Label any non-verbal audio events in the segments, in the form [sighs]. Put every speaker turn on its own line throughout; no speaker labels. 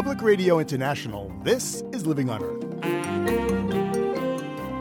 Public Radio International, this is Living on Earth.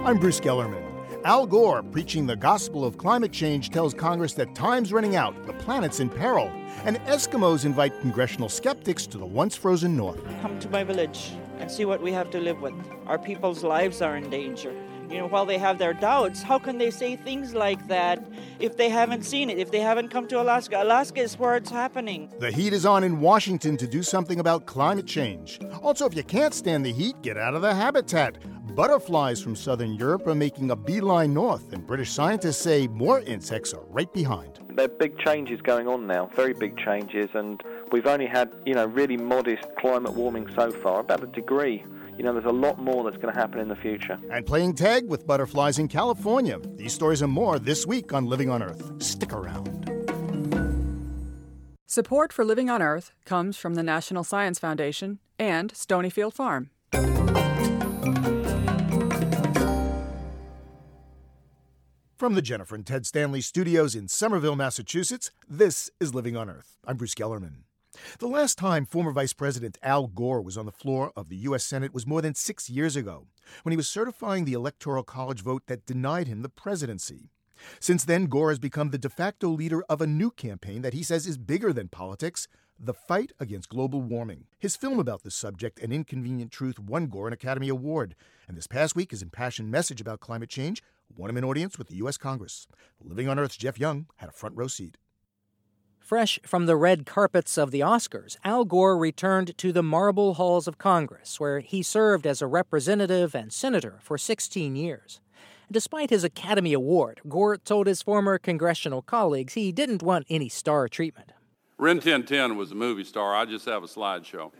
I'm Bruce Gellerman. Al Gore, preaching the gospel of climate change, tells Congress that time's running out, the planet's in peril, and Eskimos invite congressional skeptics to the once frozen north.
Come to my village and see what we have to live with. Our people's lives are in danger you know, while they have their doubts, how can they say things like that if they haven't seen it, if they haven't come to Alaska? Alaska is where it's happening.
The heat is on in Washington to do something about climate change. Also, if you can't stand the heat, get out of the habitat. Butterflies from southern Europe are making a beeline north, and British scientists say more insects are right behind.
There are big changes going on now, very big changes, and we've only had, you know, really modest climate warming so far, about a degree you know, there's a lot more that's going to happen in the future.
And playing tag with butterflies in California. These stories and more this week on Living on Earth. Stick around.
Support for Living on Earth comes from the National Science Foundation and Stonyfield Farm.
From the Jennifer and Ted Stanley studios in Somerville, Massachusetts, this is Living on Earth. I'm Bruce Gellerman. The last time former Vice President Al Gore was on the floor of the U.S. Senate was more than six years ago, when he was certifying the Electoral College vote that denied him the presidency. Since then, Gore has become the de facto leader of a new campaign that he says is bigger than politics the fight against global warming. His film about this subject, An Inconvenient Truth, won Gore an Academy Award, and this past week his impassioned message about climate change won him an audience with the U.S. Congress. Living on Earth's Jeff Young had a front row seat.
Fresh from the red carpets of the Oscars, Al Gore returned to the marble halls of Congress, where he served as a representative and senator for 16 years. Despite his Academy Award, Gore told his former congressional colleagues he didn't want any star treatment.
Tin Tin was a movie star. I just have a slideshow.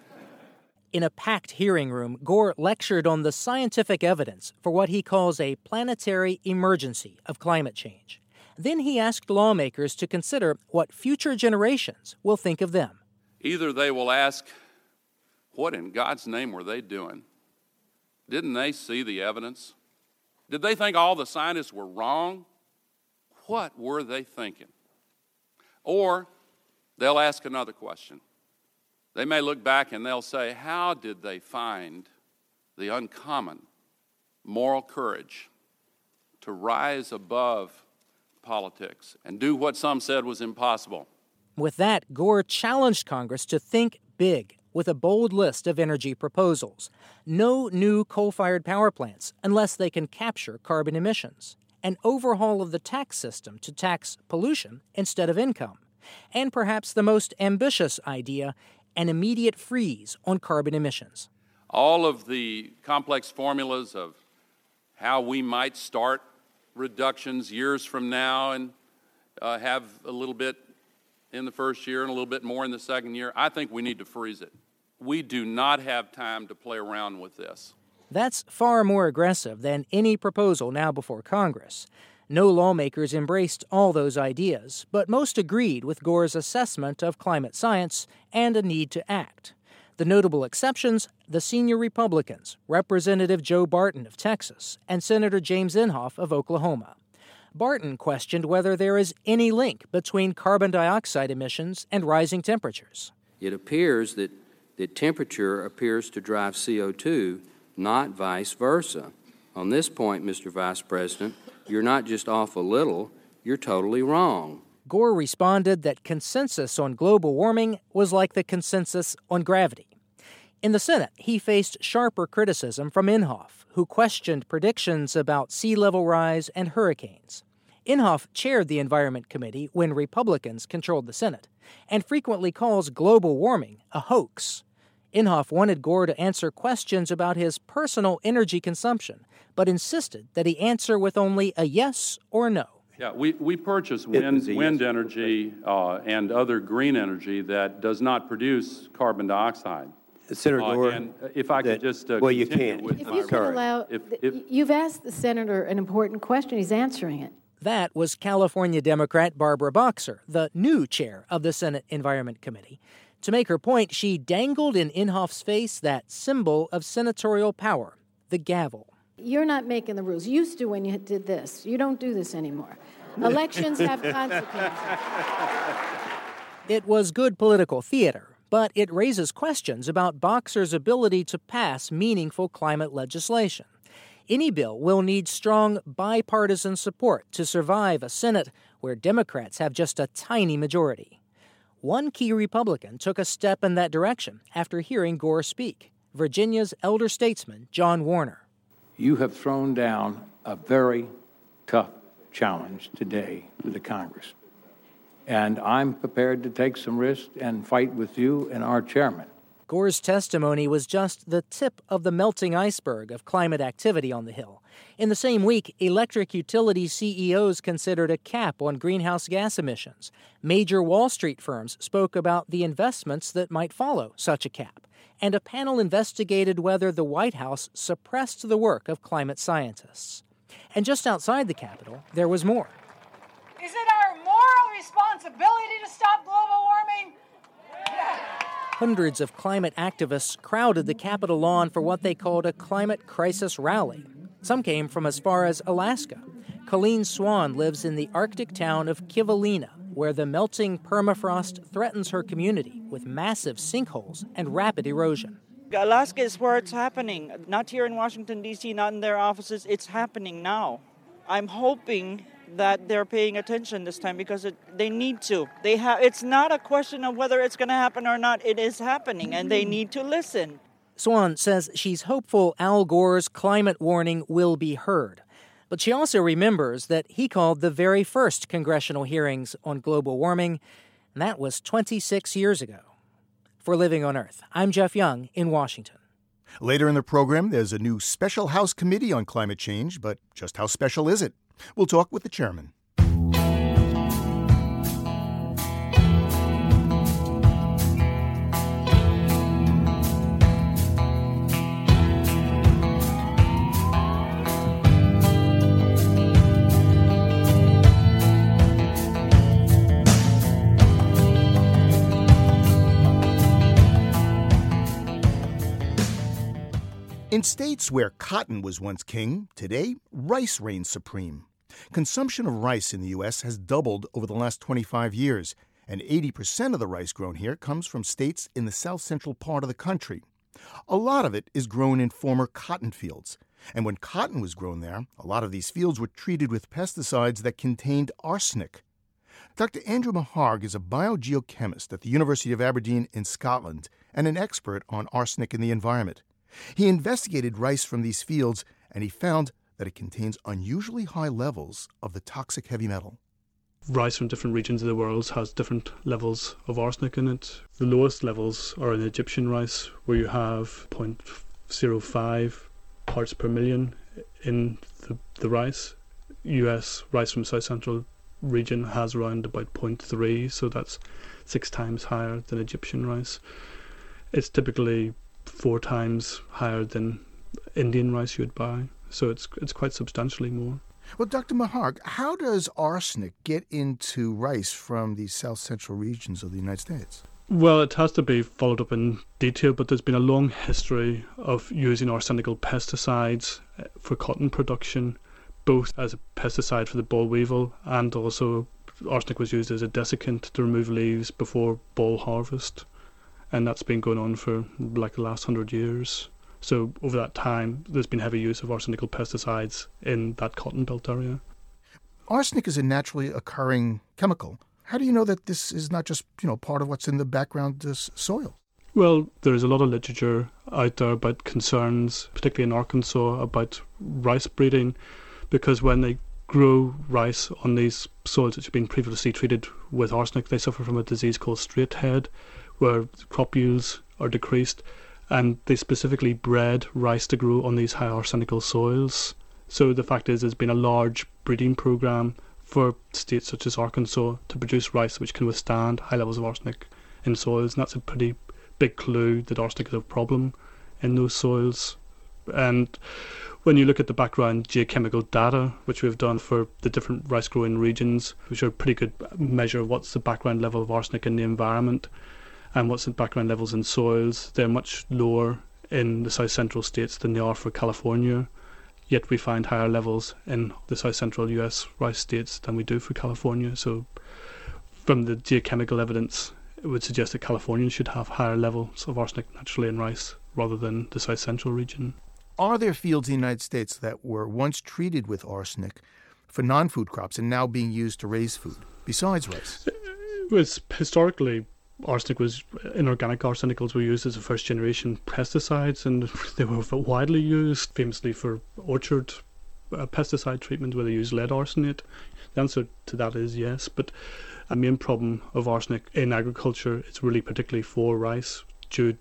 In a packed hearing room, Gore lectured on the scientific evidence for what he calls a planetary emergency of climate change. Then he asked lawmakers to consider what future generations will think of them.
Either they will ask, What in God's name were they doing? Didn't they see the evidence? Did they think all the scientists were wrong? What were they thinking? Or they'll ask another question. They may look back and they'll say, How did they find the uncommon moral courage to rise above politics and do what some said was impossible.
With that, Gore challenged Congress to think big with a bold list of energy proposals. No new coal fired power plants unless they can capture carbon emissions. An overhaul of the tax system to tax pollution instead of income. And perhaps the most ambitious idea an immediate freeze on carbon emissions.
All of the complex formulas of how we might start reductions years from now and uh, have a little bit in the first year and a little bit more in the second year, I think we need to freeze it. We do not have time to play around with this.
That's far more aggressive than any proposal now before Congress. No lawmakers embraced all those ideas, but most agreed with Gore's assessment of climate science and a need to act. The notable exceptions the senior Republicans, Representative Joe Barton of Texas and Senator James Inhofe of Oklahoma. Barton questioned whether there is any link between carbon dioxide emissions and rising temperatures.
It appears that, that temperature appears to drive CO2, not vice versa. On this point, Mr. Vice President, you're not just off a little, you're totally wrong.
Gore responded that consensus on global warming was like the consensus on gravity. In the Senate, he faced sharper criticism from Inhofe, who questioned predictions about sea level rise and hurricanes. Inhofe chaired the Environment Committee when Republicans controlled the Senate and frequently calls global warming a hoax. Inhofe wanted Gore to answer questions about his personal energy consumption, but insisted that he answer with only a yes or no.
Yeah, we, we purchase wind, wind energy uh, and other green energy that does not produce carbon dioxide.
Senator uh, Gore,
and if I could just uh,
well, you can't.
With
if you could allow, if, if, you've asked the senator an important question. He's answering it.
That was California Democrat Barbara Boxer, the new chair of the Senate Environment Committee. To make her point, she dangled in Inhofe's face that symbol of senatorial power, the gavel.
You're not making the rules. You used to when you did this. You don't do this anymore. Elections have [laughs] consequences.
It was good political theater, but it raises questions about Boxer's ability to pass meaningful climate legislation. Any bill will need strong bipartisan support to survive a Senate where Democrats have just a tiny majority. One key Republican took a step in that direction after hearing Gore speak Virginia's elder statesman, John Warner.
You have thrown down a very tough challenge today to the Congress. And I'm prepared to take some risks and fight with you and our chairman.
Gore's testimony was just the tip of the melting iceberg of climate activity on the Hill. In the same week, electric utility CEOs considered a cap on greenhouse gas emissions. Major Wall Street firms spoke about the investments that might follow such a cap. And a panel investigated whether the White House suppressed the work of climate scientists. And just outside the Capitol, there was more.
Is it our moral responsibility to stop global warming?
Yeah. Hundreds of climate activists crowded the Capitol lawn for what they called a climate crisis rally. Some came from as far as Alaska. Colleen Swan lives in the Arctic town of Kivalina, where the melting permafrost threatens her community with massive sinkholes and rapid erosion.
Alaska is where it's happening. Not here in Washington, D.C., not in their offices. It's happening now. I'm hoping that they're paying attention this time because it, they need to. They have. It's not a question of whether it's going to happen or not. It is happening, and they need to listen.
Swan says she's hopeful Al Gore's climate warning will be heard. But she also remembers that he called the very first congressional hearings on global warming, and that was 26 years ago. For Living on Earth, I'm Jeff Young in Washington.
Later in the program, there's a new special House committee on climate change, but just how special is it? We'll talk with the chairman. In states where cotton was once king, today rice reigns supreme. Consumption of rice in the U.S. has doubled over the last 25 years, and 80% of the rice grown here comes from states in the south central part of the country. A lot of it is grown in former cotton fields. And when cotton was grown there, a lot of these fields were treated with pesticides that contained arsenic. Dr. Andrew Meharg is a biogeochemist at the University of Aberdeen in Scotland and an expert on arsenic in the environment. He investigated rice from these fields and he found that it contains unusually high levels of the toxic heavy metal.
Rice from different regions of the world has different levels of arsenic in it. The lowest levels are in Egyptian rice, where you have 0.05 parts per million in the, the rice. US rice from South Central region has around about 0.3, so that's six times higher than Egyptian rice. It's typically four times higher than Indian rice you'd buy, so it's it's quite substantially more.
Well, Dr. Meharg, how does arsenic get into rice from the south central regions of the United States?
Well, it has to be followed up in detail, but there's been a long history of using arsenical pesticides uh, for cotton production, both as a pesticide for the boll weevil and also arsenic was used as a desiccant to remove leaves before boll harvest and that's been going on for like the last hundred years. So over that time, there's been heavy use of arsenical pesticides in that cotton belt area.
Arsenic is a naturally occurring chemical. How do you know that this is not just you know part of what's in the background this soil?
Well, there is a lot of literature out there about concerns, particularly in Arkansas, about rice breeding, because when they grow rice on these soils which have been previously treated with arsenic, they suffer from a disease called straight head, where crop yields are decreased, and they specifically bred rice to grow on these high arsenical soils. So the fact is, there's been a large breeding program for states such as Arkansas to produce rice which can withstand high levels of arsenic in soils, and that's a pretty big clue that arsenic is a problem in those soils. And when you look at the background geochemical data, which we've done for the different rice growing regions, which are a pretty good measure of what's the background level of arsenic in the environment, and what's the background levels in soils. They're much lower in the south central states than they are for California. Yet we find higher levels in the south central US rice states than we do for California. So, from the geochemical evidence it would suggest that Californians should have higher levels of arsenic naturally in rice rather than the south central region.
Are there fields in the United States that were once treated with arsenic for non food crops and now being used to raise food besides rice?
It was historically arsenic was inorganic arsenicals were used as a first generation pesticides and [laughs] they were widely used famously for orchard uh, pesticide treatment where they use lead arsenate the answer to that is yes but a main problem of arsenic in agriculture is really particularly for rice due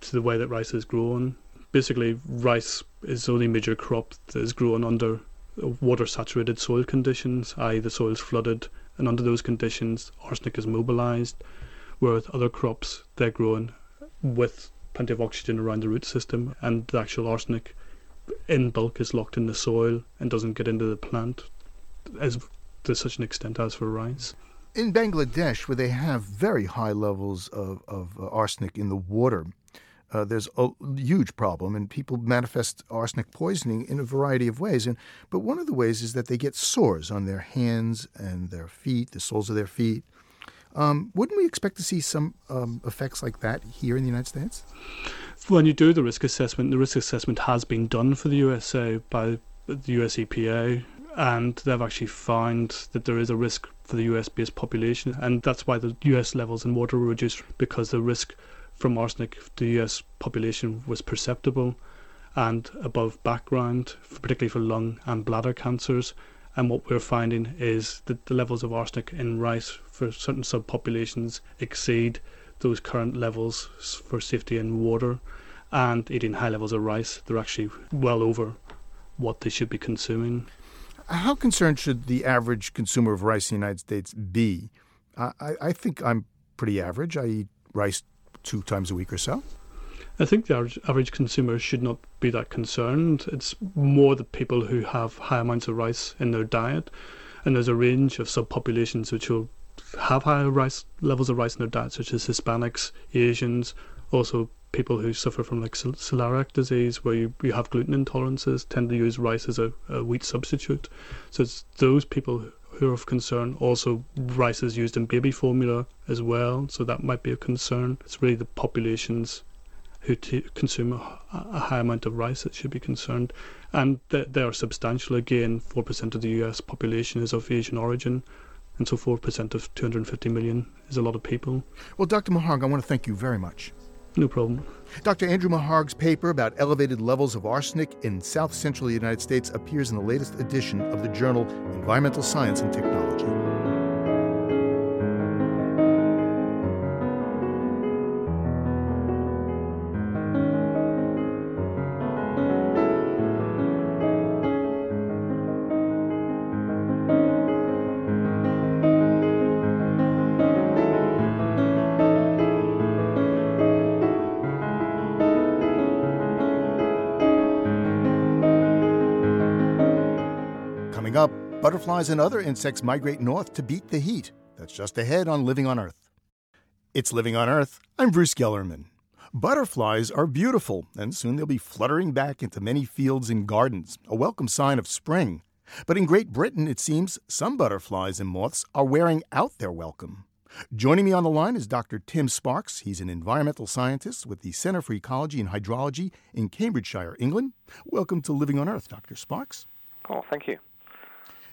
to the way that rice is grown basically rice is the only major crop that is grown under water saturated soil conditions i.e. the soil is flooded and under those conditions arsenic is mobilized whereas other crops they're grown with plenty of oxygen around the root system and the actual arsenic in bulk is locked in the soil and doesn't get into the plant as to such an extent as for rice.
In Bangladesh, where they have very high levels of, of uh, arsenic in the water, uh, there's a huge problem, and people manifest arsenic poisoning in a variety of ways. And but one of the ways is that they get sores on their hands and their feet, the soles of their feet, um, wouldn't we expect to see some um, effects like that here in the United States?
When you do the risk assessment, the risk assessment has been done for the USA by the US EPA, and they've actually found that there is a risk for the US based population, and that's why the US levels in water were reduced because the risk from arsenic to the US population was perceptible and above background, particularly for lung and bladder cancers. And what we're finding is that the levels of arsenic in rice for certain subpopulations exceed those current levels for safety in water. And eating high levels of rice, they're actually well over what they should be consuming.
How concerned should the average consumer of rice in the United States be? I, I think I'm pretty average. I eat rice two times a week or so.
I think the average, consumer should not be that concerned. It's more the people who have high amounts of rice in their diet, and there's a range of subpopulations which will have higher rice levels of rice in their diet, such as Hispanics, Asians, also people who suffer from like celiac disease, where you, you have gluten intolerances, tend to use rice as a, a wheat substitute. So it's those people who are of concern. Also, rice is used in baby formula as well, so that might be a concern. It's really the populations who t- consume a, a, high amount of rice that should be concerned. And they, they are substantial. Again, 4% of the US population is of Asian origin. And so 4% of 250 million is a lot of people.
Well, Dr. Meharg, I want to thank you very much.
No problem.
Dr. Andrew Meharg's paper about elevated levels of arsenic in south central United States appears in the latest edition of the journal Environmental Science and Technology. Butterflies and other insects migrate north to beat the heat. That's just ahead on Living on Earth. It's Living on Earth. I'm Bruce Gellerman. Butterflies are beautiful, and soon they'll be fluttering back into many fields and gardens, a welcome sign of spring. But in Great Britain, it seems some butterflies and moths are wearing out their welcome. Joining me on the line is Dr. Tim Sparks. He's an environmental scientist with the Center for Ecology and Hydrology in Cambridgeshire, England. Welcome to Living on Earth, Dr. Sparks.
Oh, thank you.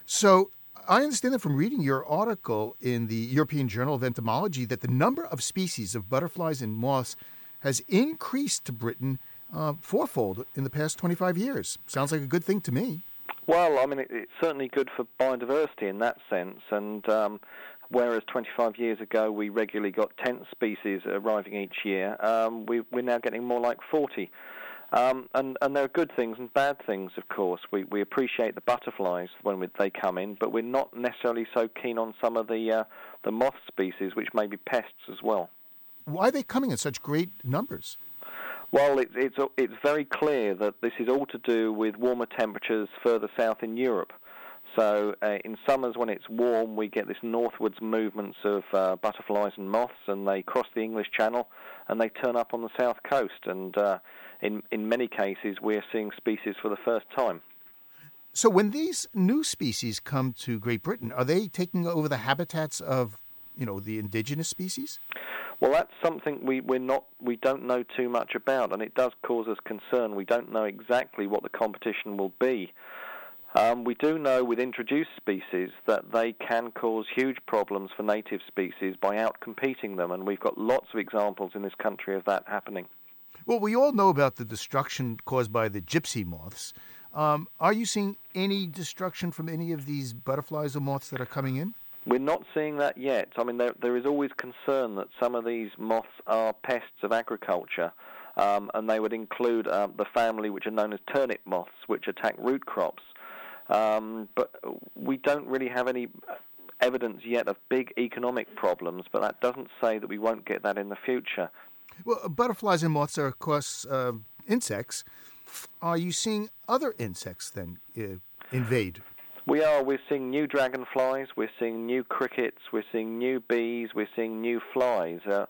So I understand that from reading your article in the European Journal of Entomology that the number of species of butterflies and moths has increased to Britain uh, fourfold in the past 25 years. Sounds like a good thing to me.
Well, I mean, it, it's certainly good for biodiversity in that sense. And um, whereas 25 years ago we regularly got 10 species arriving each year, um, we, we're now getting more like 40. Um, and, and there are good things and bad things, of course. We, we appreciate the butterflies when we, they come in, but we're not necessarily so keen on some of the, uh, the moth species, which may be pests as well.
Why are they coming in such great numbers?
Well, it, it's, it's very clear that this is all to do with warmer temperatures further south in Europe. So uh, in summers when it's warm, we get this northwards movements of uh, butterflies and moths, and they cross the English Channel and they turn up on the south coast. And uh, in, in many cases, we're seeing species for the first time.
So, when these new species come to Great Britain, are they taking over the habitats of, you know, the indigenous species?
Well, that's something we we're not we don't know too much about, and it does cause us concern. We don't know exactly what the competition will be. Um, we do know with introduced species that they can cause huge problems for native species by outcompeting them, and we've got lots of examples in this country of that happening.
Well, we all know about the destruction caused by the gypsy moths. Um, are you seeing any destruction from any of these butterflies or moths that are coming in?
We're not seeing that yet. I mean, there, there is always concern that some of these moths are pests of agriculture, um, and they would include uh, the family which are known as turnip moths, which attack root crops. Um, but we don't really have any evidence yet of big economic problems, but that doesn't say that we won't get that in the future.
Well, butterflies and moths are, of course, uh, insects. Are you seeing other insects then uh, invade?
We are. We're seeing new dragonflies. We're seeing new crickets. We're seeing new bees. We're seeing new flies. Uh,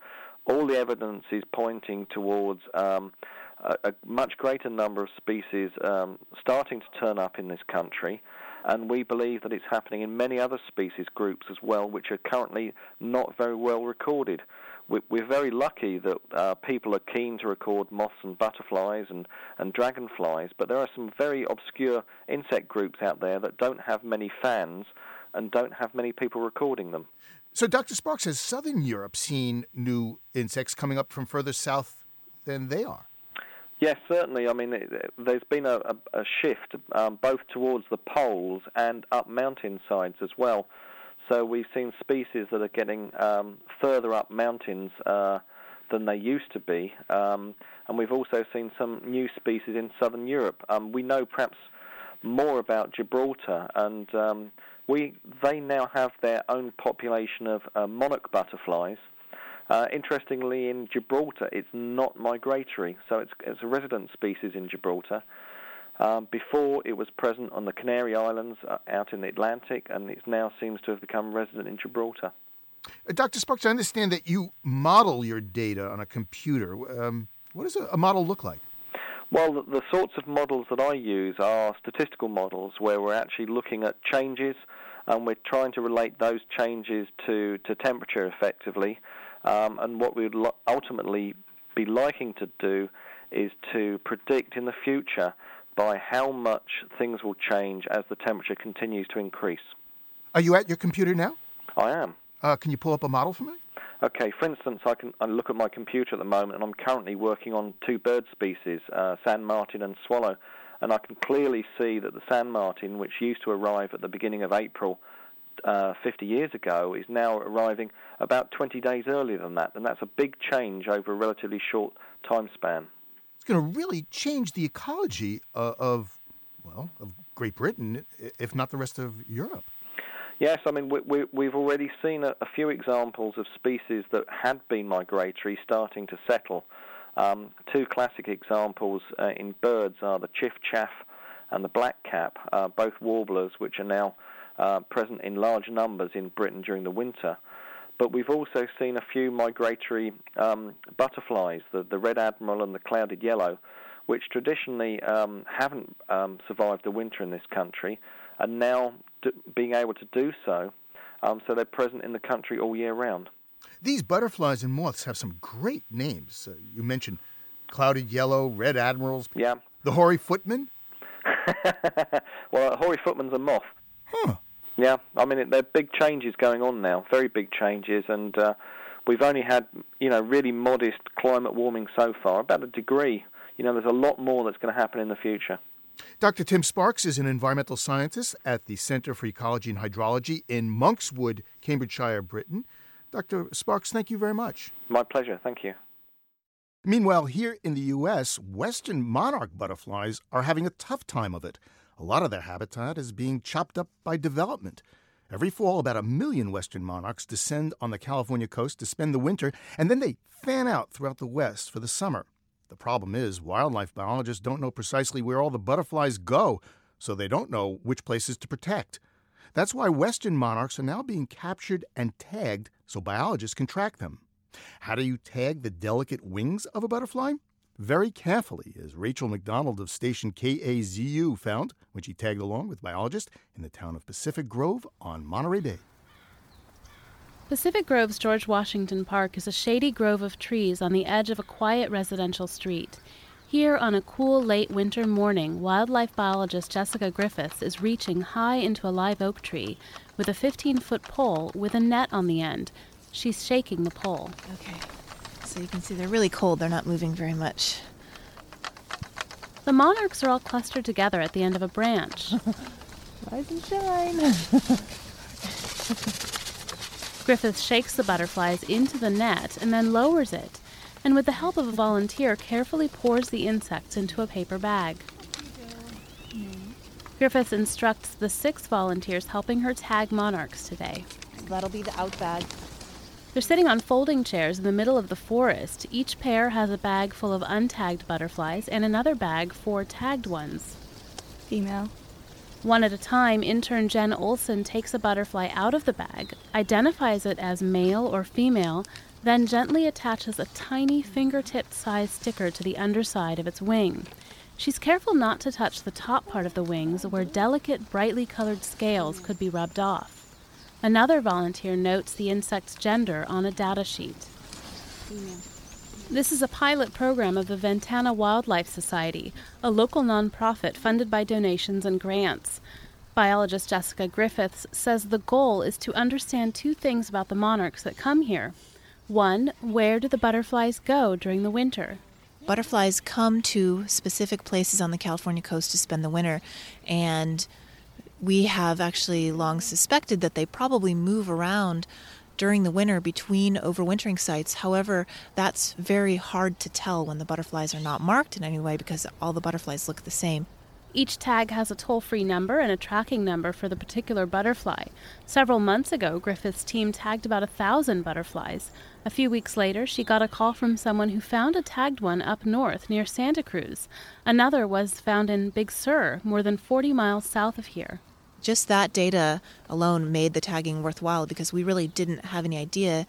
all the evidence is pointing towards um, a, a, much greater number of species um, starting to turn up in this country. And we believe that it's happening in many other species groups as well, which are currently not very well recorded we're very lucky that uh, people are keen to record moths and butterflies and, and dragonflies, but there are some very obscure insect groups out there that don't have many fans and don't have many people recording them.
So, Dr. Sparks, has Southern Europe seen new insects coming up from further south than they are?
Yes, certainly. I mean, it, there's been a, a, a shift um, both towards the poles and up mountainsides as well. So we've seen species that are getting um, further up mountains uh, than they used to be, um, and we've also seen some new species in southern Europe. Um, we know perhaps more about Gibraltar, and um, we they now have their own population of uh, monarch butterflies. Uh, interestingly, in Gibraltar, it's not migratory, so it's, it's a resident species in Gibraltar. Um, before it was present on the Canary Islands uh, out in the Atlantic, and it now seems to have become resident in Gibraltar.
Uh, Dr. Sparks, I understand that you model your data on a computer. Um, what does a, a, model look like?
Well, the, the, sorts of models that I use are statistical models where we're actually looking at changes and we're trying to relate those changes to, to temperature effectively. Um, and what we would lo- ultimately be liking to do is to predict in the future by how much things will change as the temperature continues to increase.
Are you at your computer now?
I am.
Uh, can you pull up a model for me?
Okay, for instance, I can I look at my computer at the moment, and I'm currently working on two bird species, uh, sand martin and swallow, and I can clearly see that the sand martin, which used to arrive at the beginning of April uh, 50 years ago, is now arriving about 20 days earlier than that, and that's a big change over a relatively short time span
going to really change the ecology uh, of, well, of Great Britain, if not the rest of Europe.
Yes, I mean, we, we, have already seen a, a, few examples of species that had been migratory starting to settle. Um, two classic examples uh, in birds are the chiffchaff and the blackcap, uh, both warblers which are now uh, present in large numbers in Britain during the winter. But we've also seen a few migratory um, butterflies, the, the red admiral and the clouded yellow, which traditionally um, haven't um, survived the winter in this country, and now d- being able to do so. Um, so they're present in the country all year round.
These butterflies and moths have some great names. Uh, you mentioned clouded yellow, red admirals.
Yeah.
The hoary footman. [laughs]
well, a hoary footman's a moth.
Huh.
Yeah, I mean, there are big changes going on now, very big changes, and uh, we've only had, you know, really modest climate warming so far, about a degree. You know, there's a lot more that's going to happen in the future.
Dr. Tim Sparks is an environmental scientist at the Center for Ecology and Hydrology in Monkswood, Cambridgeshire, Britain. Dr. Sparks, thank you very much.
My pleasure. Thank you.
Meanwhile, here in the U.S., western monarch butterflies are having a tough time of it. A lot of their habitat is being chopped up by development. Every fall, about a million western monarchs descend on the California coast to spend the winter, and then they fan out throughout the west for the summer. The problem is, wildlife biologists don't know precisely where all the butterflies go, so they don't know which places to protect. That's why western monarchs are now being captured and tagged so biologists can track them. How do you tag the delicate wings of a butterfly? Very carefully, as Rachel McDonald of station KAZU found when she tagged along with biologists in the town of Pacific Grove on Monterey Bay.
Pacific Grove's George Washington Park is a shady grove of trees on the edge of a quiet residential street. Here, on a cool late winter morning, wildlife biologist Jessica Griffiths is reaching high into a live oak tree with a 15 foot pole with a net on the end. She's shaking the pole.
Okay. So you can see they're really cold, they're not moving very much.
The monarchs are all clustered together at the end of a branch. [laughs]
Rise and shine. [laughs]
Griffith shakes the butterflies into the net and then lowers it, and with the help of a volunteer, carefully pours the insects into a paper bag. Griffith instructs the six volunteers helping her tag monarchs today.
That'll be the out bag.
They're sitting on folding chairs in the middle of the forest. Each pair has a bag full of untagged butterflies and another bag for tagged ones.
Female.
One at a time, intern Jen Olson takes a butterfly out of the bag, identifies it as male or female, then gently attaches a tiny fingertip sized sticker to the underside of its wing. She's careful not to touch the top part of the wings where delicate, brightly colored scales could be rubbed off. Another volunteer notes the insect's gender on a data sheet. Female. This is a pilot program of the Ventana Wildlife Society, a local nonprofit funded by donations and grants. Biologist Jessica Griffiths says the goal is to understand two things about the monarchs that come here. One, where do the butterflies go during the winter?
Butterflies come to specific places on the California coast to spend the winter, and we have actually long suspected that they probably move around during the winter between overwintering sites. However, that's very hard to tell when the butterflies are not marked in any way because all the butterflies look the same.
Each tag has a toll free number and a tracking number for the particular butterfly. Several months ago, Griffith's team tagged about a thousand butterflies. A few weeks later, she got a call from someone who found a tagged one up north near Santa Cruz. Another was found in Big Sur, more than 40 miles south of here
just that data alone made the tagging worthwhile because we really didn't have any idea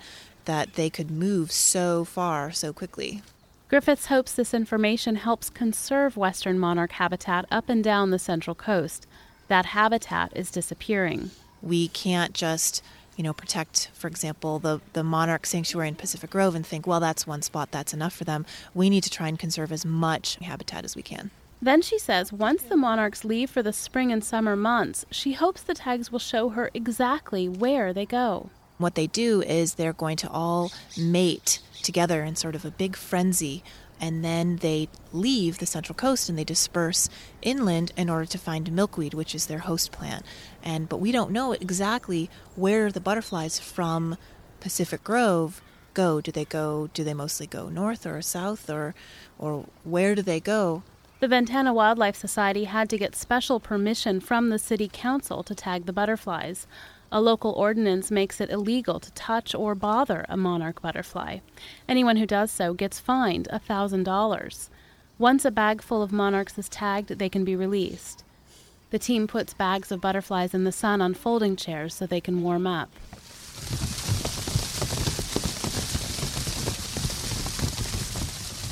that they could move so far so quickly.
Griffiths hopes this information helps conserve western monarch habitat up and down the central coast. That habitat is disappearing.
We can't just, you know, protect, for example, the, the monarch sanctuary in Pacific Grove and think, well, that's one spot, that's enough for them. We need to try and conserve as much habitat as we can.
Then she says once the monarchs leave for the spring and summer months, she hopes the tags will show her exactly where they go.
What they do is they're going to all mate together in sort of a big frenzy, and then they leave the central coast and they disperse inland in order to find milkweed, which is their host plant. And but we don't know exactly where the butterflies from Pacific Grove go. Do they go? Do they mostly go north or south, or or where do they go?
The Ventana Wildlife Society had to get special permission from the city council to tag the butterflies. A local ordinance makes it illegal to touch or bother a monarch butterfly. Anyone who does so gets fined $1,000. Once a bag full of monarchs is tagged, they can be released. The team puts bags of butterflies in the sun on folding chairs so they can warm up.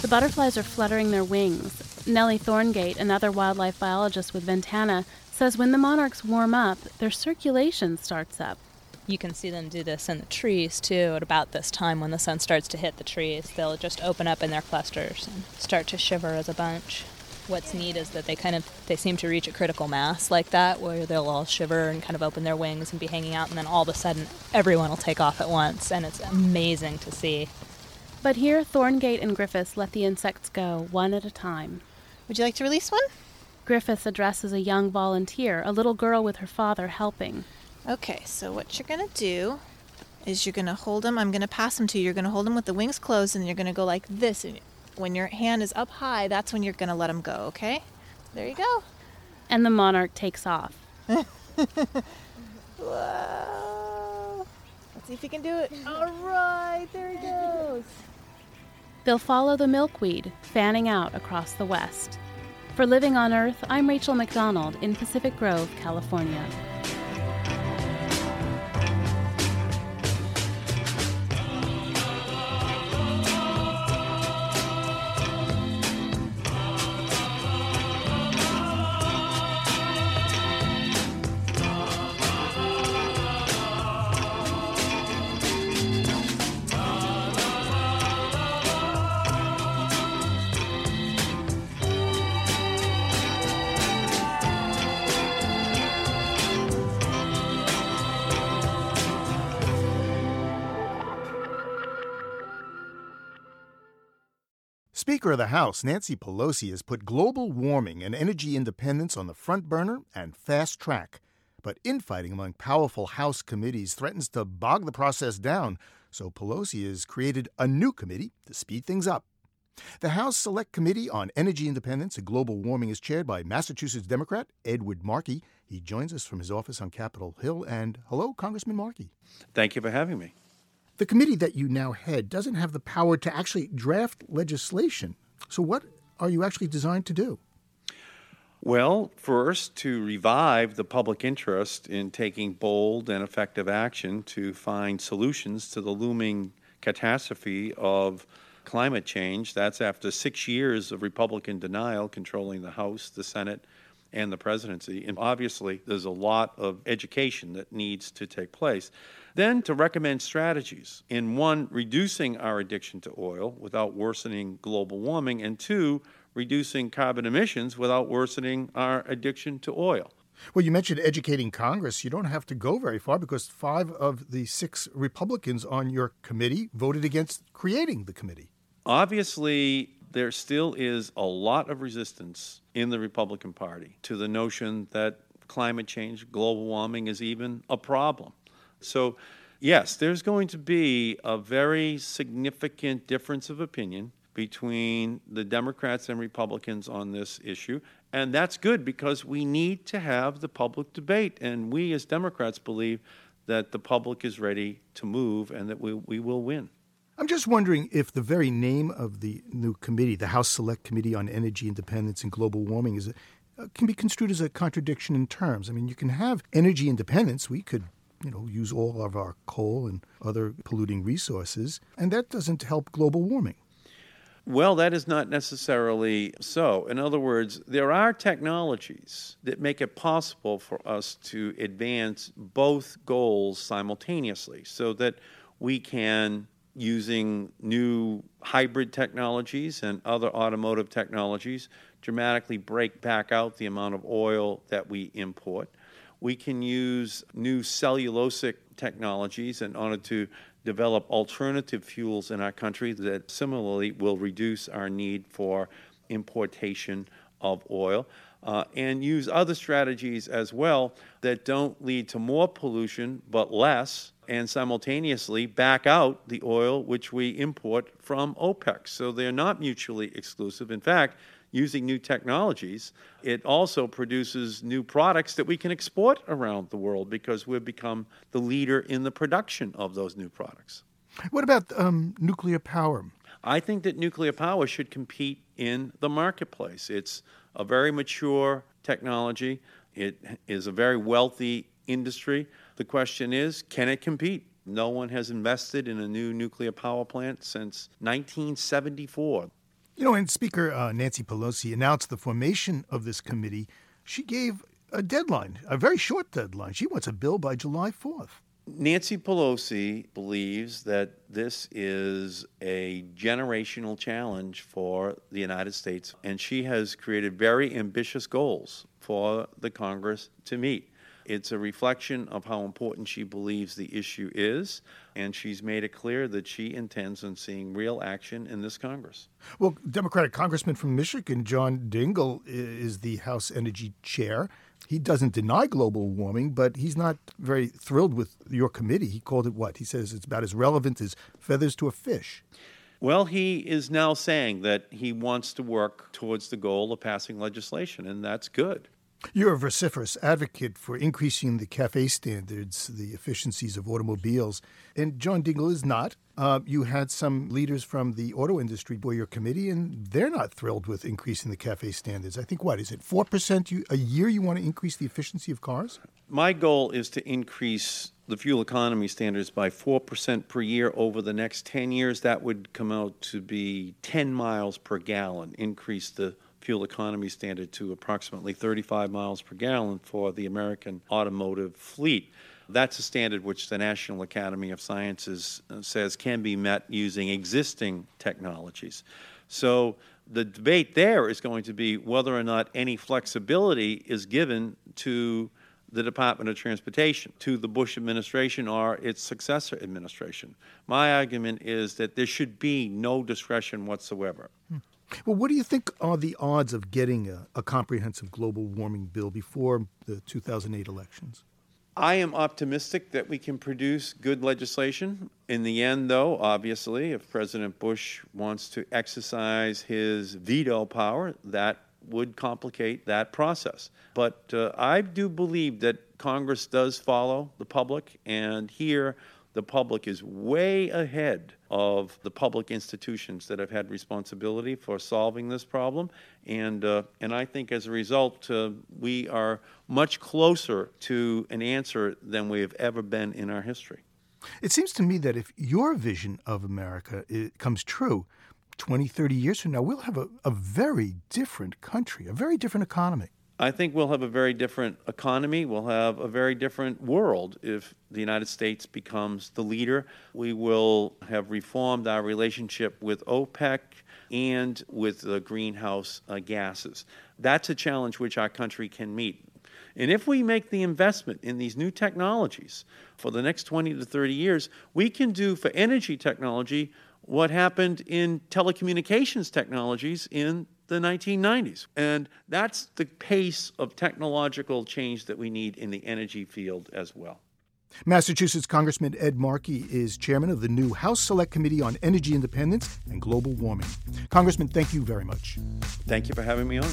The butterflies are fluttering their wings, Nellie Thorngate, another wildlife biologist with Ventana, says when the monarchs warm up, their circulation starts up.
You can see them do this in the trees too at about this time when the sun starts to hit the trees. They'll just open up in their clusters and start to shiver as a bunch. What's neat is that they kind of they seem to reach a critical mass like that where they'll all shiver and kind of open their wings and be hanging out and then all of a sudden everyone will take off at once and it's amazing to see.
But here Thorngate and Griffiths let the insects go one at a time.
Would you like to release one?
Griffiths addresses a young volunteer, a little girl with her father helping.
Okay, so what you're going to do is you're going to hold them. I'm going to pass them to you. You're going to hold them with the wings closed, and you're going to go like this. And when your hand is up high, that's when you're going to let them go, okay? There you go.
And the monarch takes off. [laughs]
Whoa. Let's see if he can do it. All right, there he goes.
They'll follow the milkweed, fanning out across the west. For Living on Earth, I'm Rachel McDonald in Pacific Grove, California.
Speaker of the House, Nancy Pelosi, has put global warming and energy independence on the front burner and fast track. But infighting among powerful House committees threatens to bog the process down, so Pelosi has created a new committee to speed things up. The House Select Committee on Energy Independence and Global Warming is chaired by Massachusetts Democrat Edward Markey. He joins us from his office on Capitol Hill. And hello, Congressman Markey.
Thank you for having me.
The committee that you now head doesn't have the power to actually draft legislation. So, what are you actually designed to do?
Well, first, to revive the public interest in taking bold and effective action to find solutions to the looming catastrophe of climate change. That's after six years of Republican denial controlling the House, the Senate, and the presidency. And obviously, there's a lot of education that needs to take place. Then to recommend strategies in one, reducing our addiction to oil without worsening global warming, and two, reducing carbon emissions without worsening our addiction to oil.
Well, you mentioned educating Congress. You don't have to go very far because five of the six Republicans on your committee voted against creating the committee.
Obviously, there still is a lot of resistance in the Republican Party to the notion that climate change, global warming is even a problem. So, yes, there's going to be a very significant difference of opinion between the Democrats and Republicans on this issue. And that's good because we need to have the public debate. And we as Democrats believe that the public is ready to move and that we, we will win.
I'm just wondering if the very name of the new committee, the House Select Committee on Energy Independence and Global Warming, is can be construed as a contradiction in terms. I mean, you can have energy independence. We could you know, use all of our coal and other polluting resources, and that doesn't help global warming.
Well, that is not necessarily so. In other words, there are technologies that make it possible for us to advance both goals simultaneously so that we can, using new hybrid technologies and other automotive technologies, dramatically break back out the amount of oil that we import we can use new cellulosic technologies in order to develop alternative fuels in our country that similarly will reduce our need for importation of oil. Uh, and use other strategies as well that don't lead to more pollution but less, and simultaneously back out the oil which we import from OPEC. So they're not mutually exclusive. In fact, using new technologies, it also produces new products that we can export around the world because we've become the leader in the production of those new products.
What about um, nuclear power?
I think that nuclear power should compete in the marketplace. It's a very mature technology, it is a very wealthy industry. The question is can it compete? No one has invested in a new nuclear power plant since 1974.
You know, when Speaker uh, Nancy Pelosi announced the formation of this committee, she gave a deadline, a very short deadline. She wants a bill by July 4th.
Nancy Pelosi believes that this is a generational challenge for the United States, and she has created very ambitious goals for the Congress to meet. It's a reflection of how important she believes the issue is, and she's made it clear that she intends on seeing real action in this Congress.
Well, Democratic Congressman from Michigan, John Dingell, is the House Energy Chair. He doesn't deny global warming, but he's not very thrilled with your committee. He called it what? He says it's about as relevant as feathers to a fish.
Well, he is now saying that he wants to work towards the goal of passing legislation, and that's good.
You're a vociferous advocate for increasing the CAFE standards, the efficiencies of automobiles, and John Dingell is not. Uh, you had some leaders from the auto industry for your committee, and they're not thrilled with increasing the CAFE standards. I think, what, is it 4% a year you want to increase the efficiency of cars?
My goal is to increase the fuel economy standards by 4% per year over the next 10 years. That would come out to be 10 miles per gallon, increase the fuel economy standard to approximately 35 miles per gallon for the American automotive fleet. That's a standard which the National Academy of Sciences uh, says can be met using existing technologies. So the debate there is going to be whether or not any flexibility is given to the Department of Transportation, to the Bush administration or its successor administration. My argument is that there should be no discretion whatsoever. Hmm
Well, what do you think are the odds of getting a, a comprehensive global warming bill before the 2008 elections?
I am optimistic that we can produce good legislation. In the end, though, obviously, if President Bush wants to exercise his veto power, that would complicate that process. But uh, I do believe that Congress does follow the public, and here the public is way ahead of the public institutions that have had responsibility for solving this problem. And, uh, and I think as a result, uh, we are much closer to an answer than we have ever been in our history.
It seems to me that if your vision of America comes true, 20, 30 years from now, we'll have a, a very different country, a very different economy.
I think we'll have a very different economy. We'll have a very different world if the United States becomes the leader. We will have reformed our relationship with OPEC and with the greenhouse uh, gases. That's a challenge which our country can meet. And if we make the investment in these new technologies for the next 20 to 30 years, we can do for energy technology what happened in telecommunications technologies in the 1990s. And that's the pace of technological change that we need in the energy field as well.
Massachusetts Congressman Ed Markey is chairman of the new House Select Committee on Energy Independence and Global Warming. Congressman, thank you very much.
Thank you for having me on.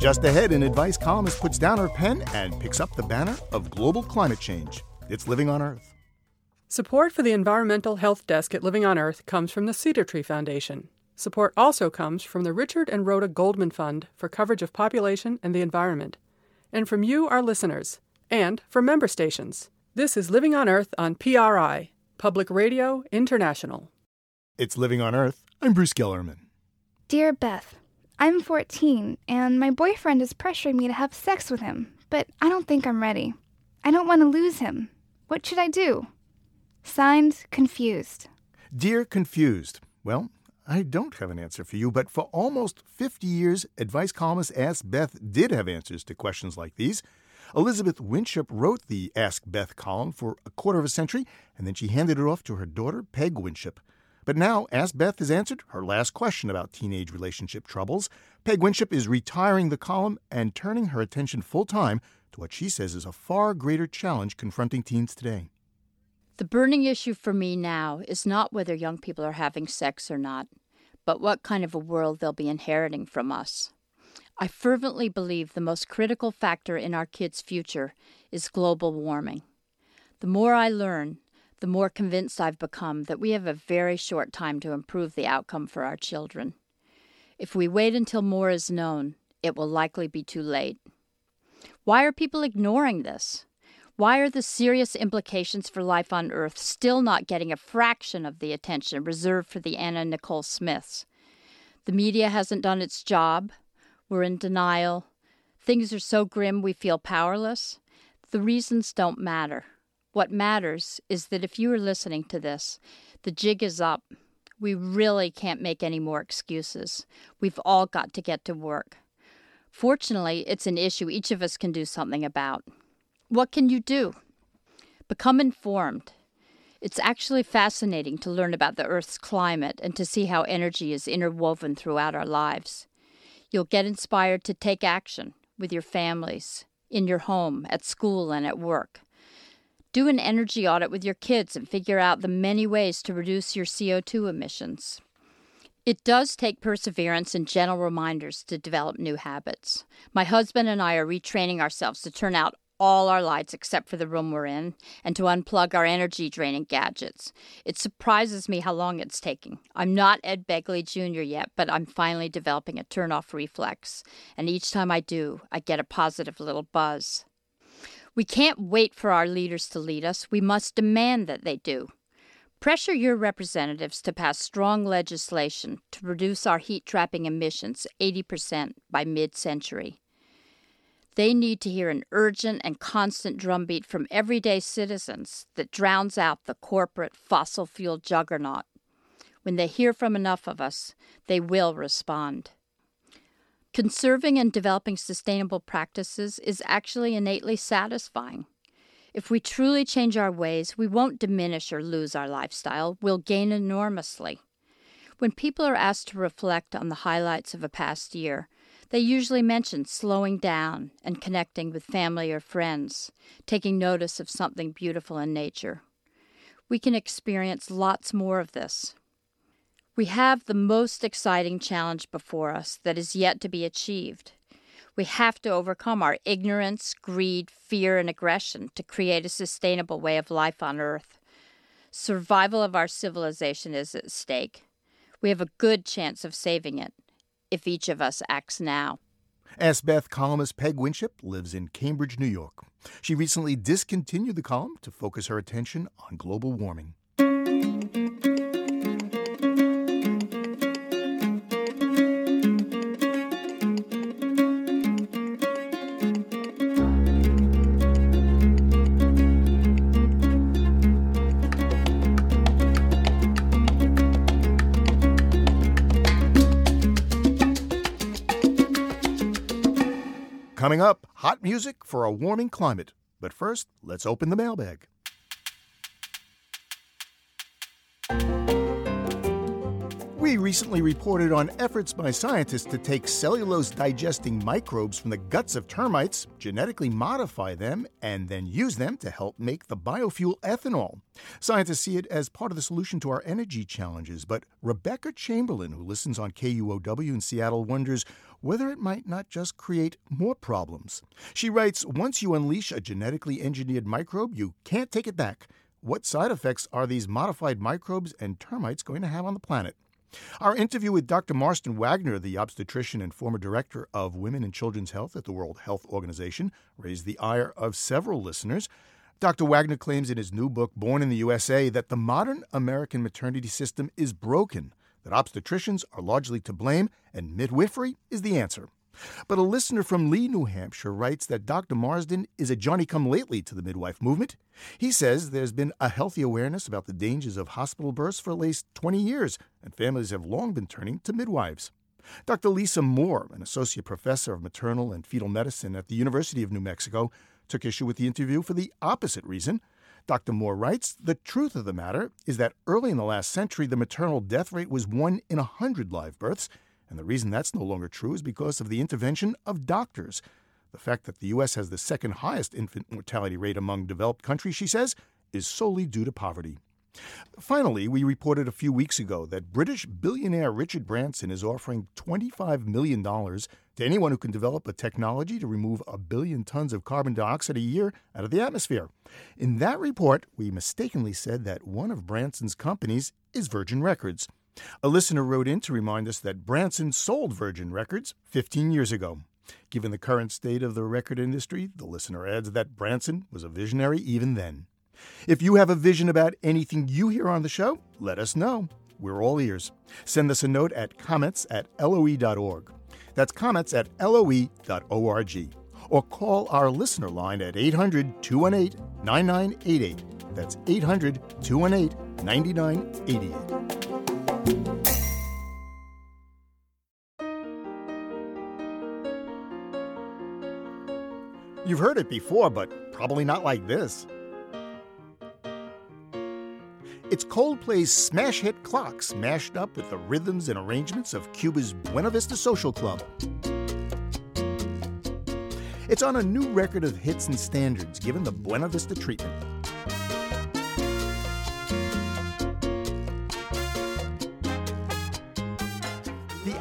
Just ahead, an advice columnist puts down her pen and picks up the banner of global climate change. It's Living on Earth.
Support for the Environmental Health Desk at Living on Earth comes from the Cedar Tree Foundation. Support also comes from the Richard and Rhoda Goldman Fund for coverage of population and the environment, and from you, our listeners, and from member stations. This is Living on Earth on PRI, Public Radio International.
It's Living on Earth. I'm Bruce Gellerman.
Dear Beth, I'm 14, and my boyfriend is pressuring me to have sex with him, but I don't think I'm ready. I don't want to lose him. What should I do? Signed, Confused.
Dear Confused. Well, I don't have an answer for you, but for almost 50 years, advice columnist Ask Beth did have answers to questions like these. Elizabeth Winship wrote the Ask Beth column for a quarter of a century, and then she handed it off to her daughter, Peg Winship. But now, Ask Beth has answered her last question about teenage relationship troubles. Peg Winship is retiring the column and turning her attention full time to what she says is a far greater challenge confronting teens today.
The burning issue for me now is not whether young people are having sex or not, but what kind of a world they'll be inheriting from us. I fervently believe the most critical factor in our kids' future is global warming. The more I learn, the more convinced I've become that we have a very short time to improve the outcome for our children. If we wait until more is known, it will likely be too late. Why are people ignoring this? Why are the serious implications for life on Earth still not getting a fraction of the attention reserved for the Anna Nicole Smiths? The media hasn't done its job. We're in denial. Things are so grim we feel powerless. The reasons don't matter. What matters is that if you are listening to this, the jig is up. We really can't make any more excuses. We've all got to get to work. Fortunately, it's an issue each of us can do something about. What can you do? Become informed. It's actually fascinating to learn about the Earth's climate and to see how energy is interwoven throughout our lives. You'll get inspired to take action with your families, in your home, at school, and at work. Do an energy audit with your kids and figure out the many ways to reduce your CO2 emissions. It does take perseverance and gentle reminders to develop new habits. My husband and I are retraining ourselves to turn out all our lights except for the room we're in and to unplug our energy draining gadgets. It surprises me how long it's taking. I'm not Ed Begley Jr. yet, but I'm finally developing a turn off reflex. And each time I do, I get a positive little buzz. We can't wait for our leaders to lead us. We must demand that they do. Pressure your representatives to pass strong legislation to reduce our heat trapping emissions 80% by mid century. They need to hear an urgent and constant drumbeat from everyday citizens that drowns out the corporate fossil fuel juggernaut. When they hear from enough of us, they will respond. Conserving and developing sustainable practices is actually innately satisfying. If we truly change our ways, we won't diminish or lose our lifestyle, we'll gain enormously. When people are asked to reflect on the highlights of a past year, they usually mention slowing down and connecting with family or friends, taking notice of something beautiful in nature. We can experience lots more of this. We have the most exciting challenge before us that is yet to be achieved. We have to overcome our ignorance, greed, fear, and aggression to create a sustainable way of life on Earth. Survival of our civilization is at stake. We have a good chance of saving it if each of us acts now.
Ask Beth columnist Peg Winship lives in Cambridge, New York. She recently discontinued the column to focus her attention on global warming. Coming up, hot music for a warming climate. But first, let's open the mailbag. We recently reported on efforts by scientists to take cellulose digesting microbes from the guts of termites, genetically modify them, and then use them to help make the biofuel ethanol. Scientists see it as part of the solution to our energy challenges, but Rebecca Chamberlain, who listens on KUOW in Seattle, wonders whether it might not just create more problems. She writes Once you unleash a genetically engineered microbe, you can't take it back. What side effects are these modified microbes and termites going to have on the planet? Our interview with Dr. Marsden Wagner, the obstetrician and former director of Women and Children's Health at the World Health Organization, raised the ire of several listeners. Dr. Wagner claims in his new book, Born in the USA, that the modern American maternity system is broken that obstetricians are largely to blame and midwifery is the answer. But a listener from Lee, New Hampshire writes that Dr. Marsden is a Johnny come lately to the midwife movement. He says there's been a healthy awareness about the dangers of hospital births for at least 20 years, and families have long been turning to midwives. Dr. Lisa Moore, an associate professor of maternal and fetal medicine at the University of New Mexico, took issue with the interview for the opposite reason. Dr. Moore writes The truth of the matter is that early in the last century, the maternal death rate was 1 in a 100 live births, and the reason that's no longer true is because of the intervention of doctors. The fact that the U.S. has the second highest infant mortality rate among developed countries, she says, is solely due to poverty. Finally, we reported a few weeks ago that British billionaire Richard Branson is offering $25 million to anyone who can develop a technology to remove a billion tons of carbon dioxide a year out of the atmosphere. In that report, we mistakenly said that one of Branson's companies is Virgin Records. A listener wrote in to remind us that Branson sold Virgin Records 15 years ago. Given the current state of the record industry, the listener adds that Branson was a visionary even then. If you have a vision about anything you hear on the show, let us know. We're all ears. Send us a note at comments at loe.org. That's comments at loe.org. Or call our listener line at 800 218 9988. That's 800 218 9988. You've heard it before, but probably not like this. It's Coldplay's smash hit Clocks, mashed up with the rhythms and arrangements of Cuba's Buena Vista Social Club. It's on a new record of hits and standards given the Buena Vista treatment.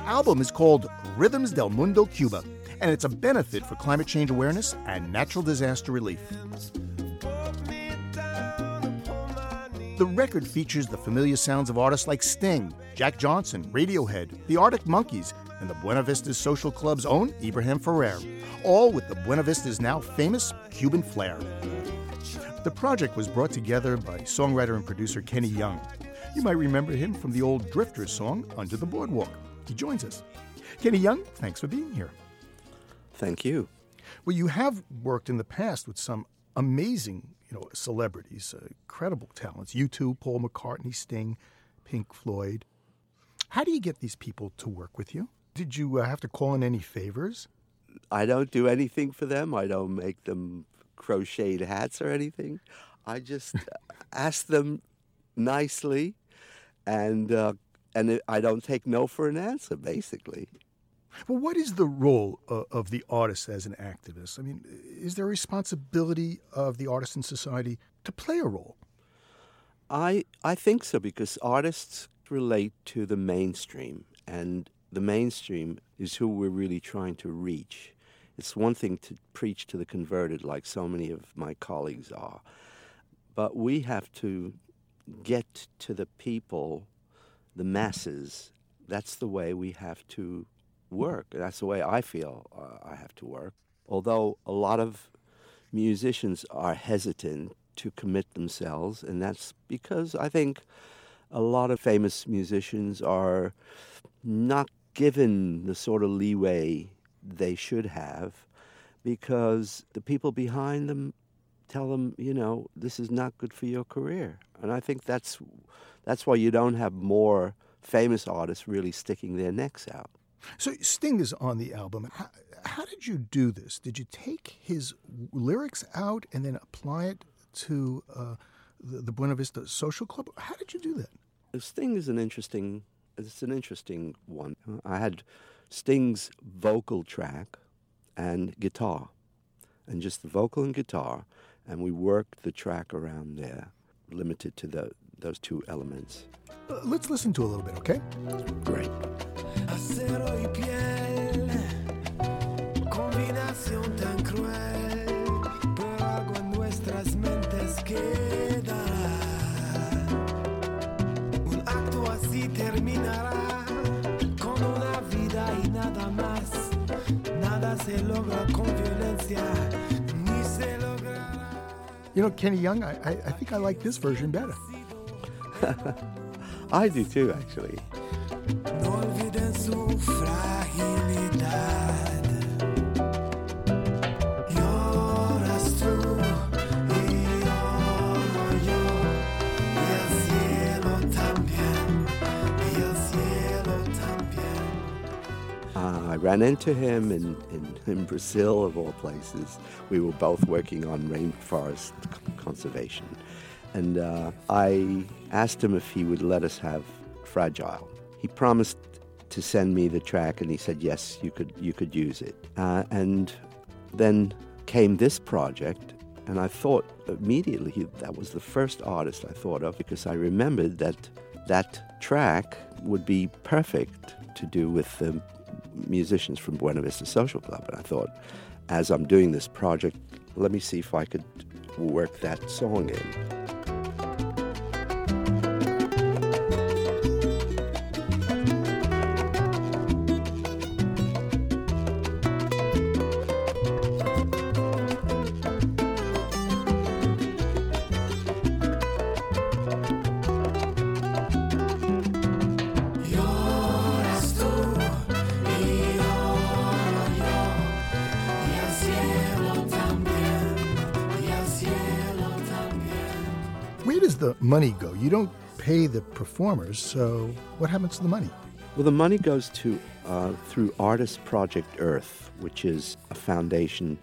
Album is called Rhythms del Mundo Cuba, and it's a benefit for climate change awareness and natural disaster relief. The record features the familiar sounds of artists like Sting, Jack Johnson, Radiohead, the Arctic Monkeys, and the Buena Vista Social Club's own Ibrahim Ferrer, all with the Buena Vista's now famous Cuban flair. The project was brought together by songwriter and producer Kenny Young. You might remember him from the old Drifters song Under the Boardwalk. He joins us. Kenny Young, thanks for being here.
Thank you.
Well, you have worked in the past with some amazing you know, celebrities, uh, incredible talents. U2, Paul McCartney, Sting, Pink Floyd. How do you get these people to work with you? Did you uh, have to call in any favors?
I don't do anything for them. I don't make them crocheted hats or anything. I just [laughs] ask them nicely, and uh, and I don't take no for an answer, basically.
Well, what is the role uh, of the artist as an activist? I mean, is there a responsibility of the artist in society to play a role?
I I think so because artists relate to the mainstream, and the mainstream is who we're really trying to reach. It's one thing to preach to the converted, like so many of my colleagues are, but we have to get to the people, the masses. That's the way we have to work. That's the way I feel uh, I have to work. Although a lot of musicians are hesitant to commit themselves, and that's because I think a lot of famous musicians are not given the sort of leeway they should have because the people behind them tell them, you know, this is not good for your career. And I think that's that's why you don't have more famous artists really sticking their necks out.
So Sting is on the album. How, how did you do this? Did you take his lyrics out and then apply it to uh, the, the Buena Vista Social Club? How did you do that?
Sting is an interesting. It's an interesting one. I had Sting's vocal track and guitar, and just the vocal and guitar, and we worked the track around there, limited to the, those two elements.
Uh, let's listen to a little bit, okay?
Great.
terminará con una vida y nada más. Nada se logra con violencia, ni se logrará.
You know, Kenny Young, I, I, I think I like this version better. [laughs]
I do too, actually. Ran into him in, in, in, Brazil, of all places. We were both working on rainforest conservation. And uh, I asked him if he would let us have Fragile. He promised to send me the track, and he said, yes, you could, you could use it. Uh, and then came this project, and I thought immediately that was the first artist I thought of because I remembered that that track would be perfect to do with the musicians from Buena Vista Social Club. And I thought, as I'm doing this project, let me see if I could work that song in.
Money go? You don't pay the performers, so what happens to the money?
Well, the money goes to uh, through Artist Project Earth, which is a foundation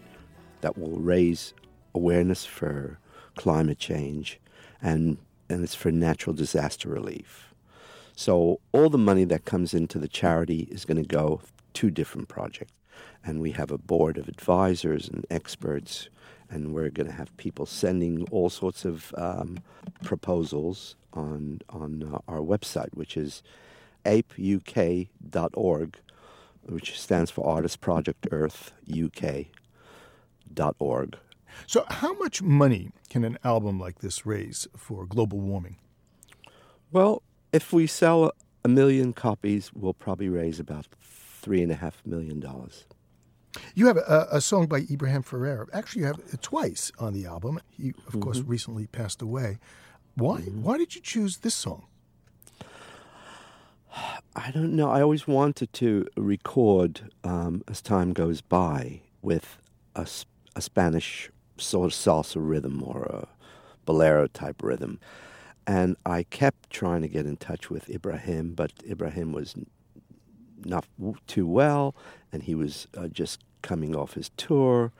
that will raise awareness for climate change, and and it's for natural disaster relief. So all the money that comes into the charity is going to go to different projects, and we have a board of advisors and experts and we're going to have people sending all sorts of um, proposals on on uh, our website, which is apeuk.org, which stands for Artist Project Earth UK.org.
So, how much money can an album like this raise for global warming?
Well, if we sell a million copies, we'll probably raise about three and a half million dollars.
You have a, a, song by Ibrahim Ferrer. Actually, you have it twice on the album. He, of mm-hmm. course, recently passed away. Why? Mm-hmm. Why did you choose this song? [sighs]
I don't know. I always wanted to record um, as time goes by with a, a Spanish sort of salsa rhythm or a bolero type rhythm. And I kept trying to get in touch with Ibrahim, but Ibrahim was not too well, and he was uh, just coming off his tour.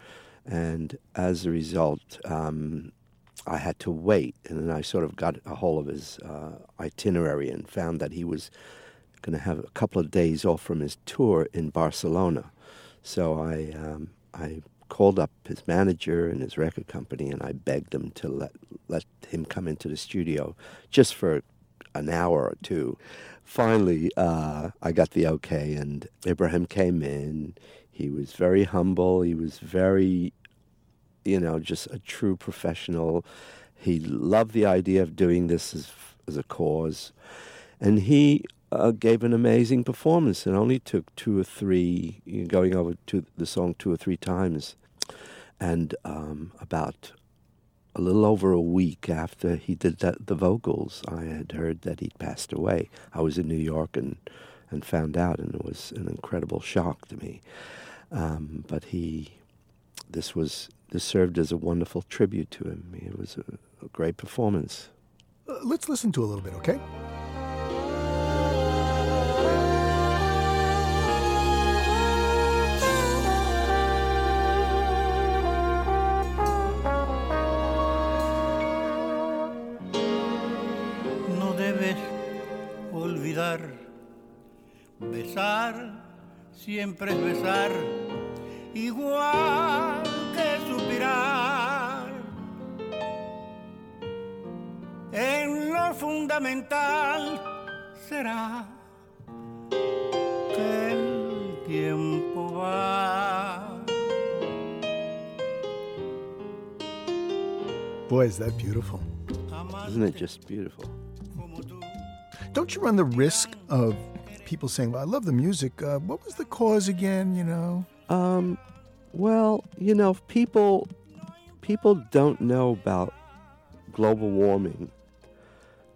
And as a result, um, I had to wait. And then I sort of got a hold of his uh, itinerary and found that he was going to have a couple of days off from his tour in Barcelona. So I, um, I called up his manager and his record company, and I begged them to let let him come into the studio just for an hour or two. Finally, uh, I got the okay, and Ibrahim came in. He was very humble. He was very, you know, just a true professional. He loved the idea of doing this as as a cause, and he uh, gave an amazing performance. It only took two or three, going over to the song two or three times. And um, about a little over a week after he did the vocals, I had heard that he'd passed away. I was in New York and, and found out, and it was an incredible shock to me. Um, but he, this was this served as a wonderful tribute to him. It was a, a great performance.
Uh, let's listen to a little bit, okay?
Besar siempre es besar, igual que suspirar. En lo fundamental será que el tiempo va.
Boy, is that beautiful.
Isn't it just beautiful?
Don't you run the risk of people saying, "Well, I love the music. Uh, what was the cause again?" You know.
Um, well, you know, people people don't know about global warming,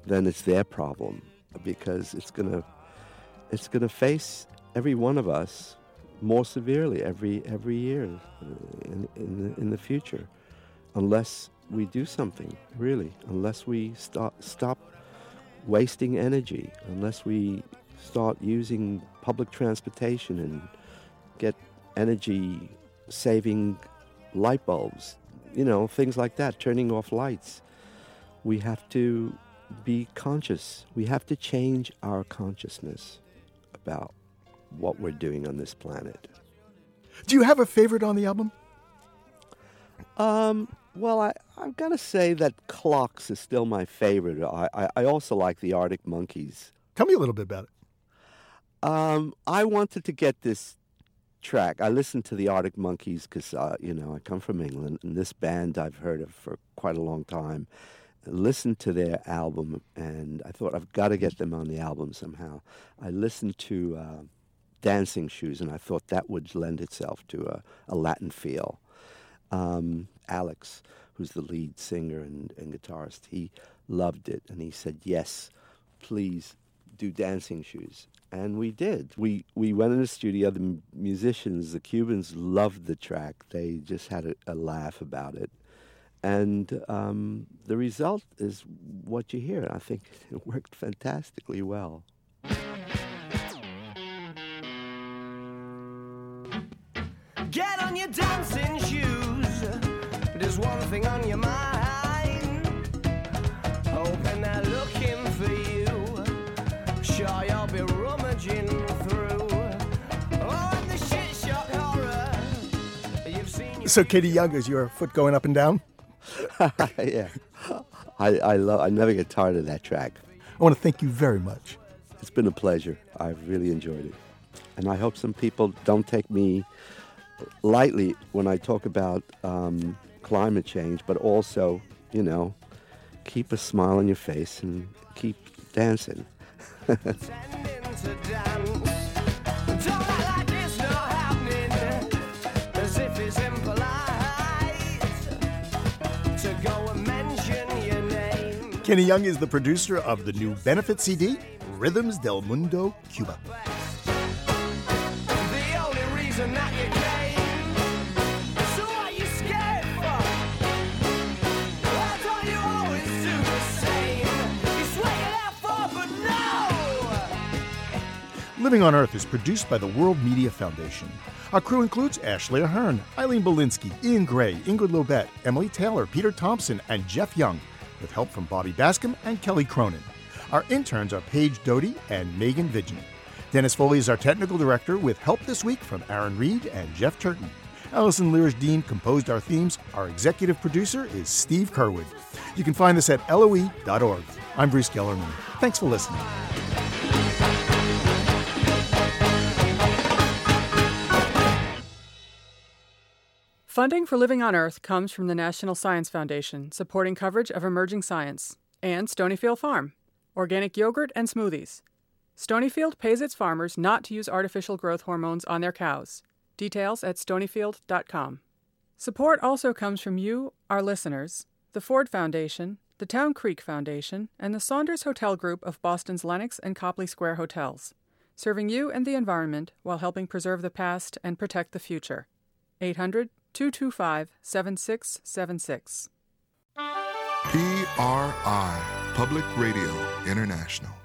then it's their problem because it's gonna it's gonna face every one of us more severely every every year in in the, in the future, unless we do something really, unless we stop stop wasting energy, unless we start using public transportation and get energy saving light bulbs, you know, things like that, turning off lights. We have to be conscious. We have to change our consciousness about what we're doing on this planet.
Do you have a favorite on the album?
Um, well, I, I've got to say that Clocks is still my favorite. I, I, I also like the Arctic Monkeys.
Tell me a little bit about it.
Um, I wanted to get this track. I listened to the Arctic Monkeys because, uh, you know, I come from England, and this band I've heard of for quite a long time. I listened to their album, and I thought I've got to get them on the album somehow. I listened to uh, Dancing Shoes, and I thought that would lend itself to a, a Latin feel. Um, Alex, who's the lead singer and, and guitarist, he loved it, and he said, "Yes, please do Dancing Shoes." and we did. We we went in the studio. The musicians, the Cubans, loved the track. They just had a, a laugh about it, and um, the result is what you hear. I think [laughs] it worked fantastically well.
One thing on your mind. Hoping they're looking for you. Sure, you'll be rummaging through. Oh, the shit shock horror. You've seen
So, Kenny Young, is your foot going up and down? [laughs]
yeah, I I love. I never get tired of that track.
I want to thank you very much.
It's been a pleasure. I've really enjoyed it, and I hope some people don't take me lightly when I talk about um, climate change, but also, you know, keep a smile on your face and keep dancing.
Kenny Young is the producer of the new benefit CD, Rhythms del Mundo Cuba. Living on Earth is produced by the World Media Foundation. Our crew includes Ashley Ahern, Eileen Bolinsky, Ian Gray, Ingrid Lobet, Emily Taylor, Peter Thompson, and Jeff Young, with help from Bobby Bascomb and Kelly Cronin. Our interns are Paige Doty and Megan Vigny. Dennis Foley is our technical director, with help this week from Aaron Reed and Jeff Turton. Allison Lirish Dean composed our themes. Our executive producer is Steve Curwood. You can find us at loe.org. I'm Bruce Gellerman. Thanks for listening.
Funding for Living on Earth comes from the National Science Foundation, supporting coverage of emerging science, and Stonyfield Farm, organic yogurt and smoothies. Stonyfield pays its farmers not to use artificial growth hormones on their cows. Details at stonyfield.com. Support also comes from you, our listeners, the Ford Foundation, the Town Creek Foundation, and the Saunders Hotel Group of Boston's Lenox and Copley Square hotels, serving you and the environment while helping preserve the past and protect the future. 800 225 7676.
PRI, Public Radio International.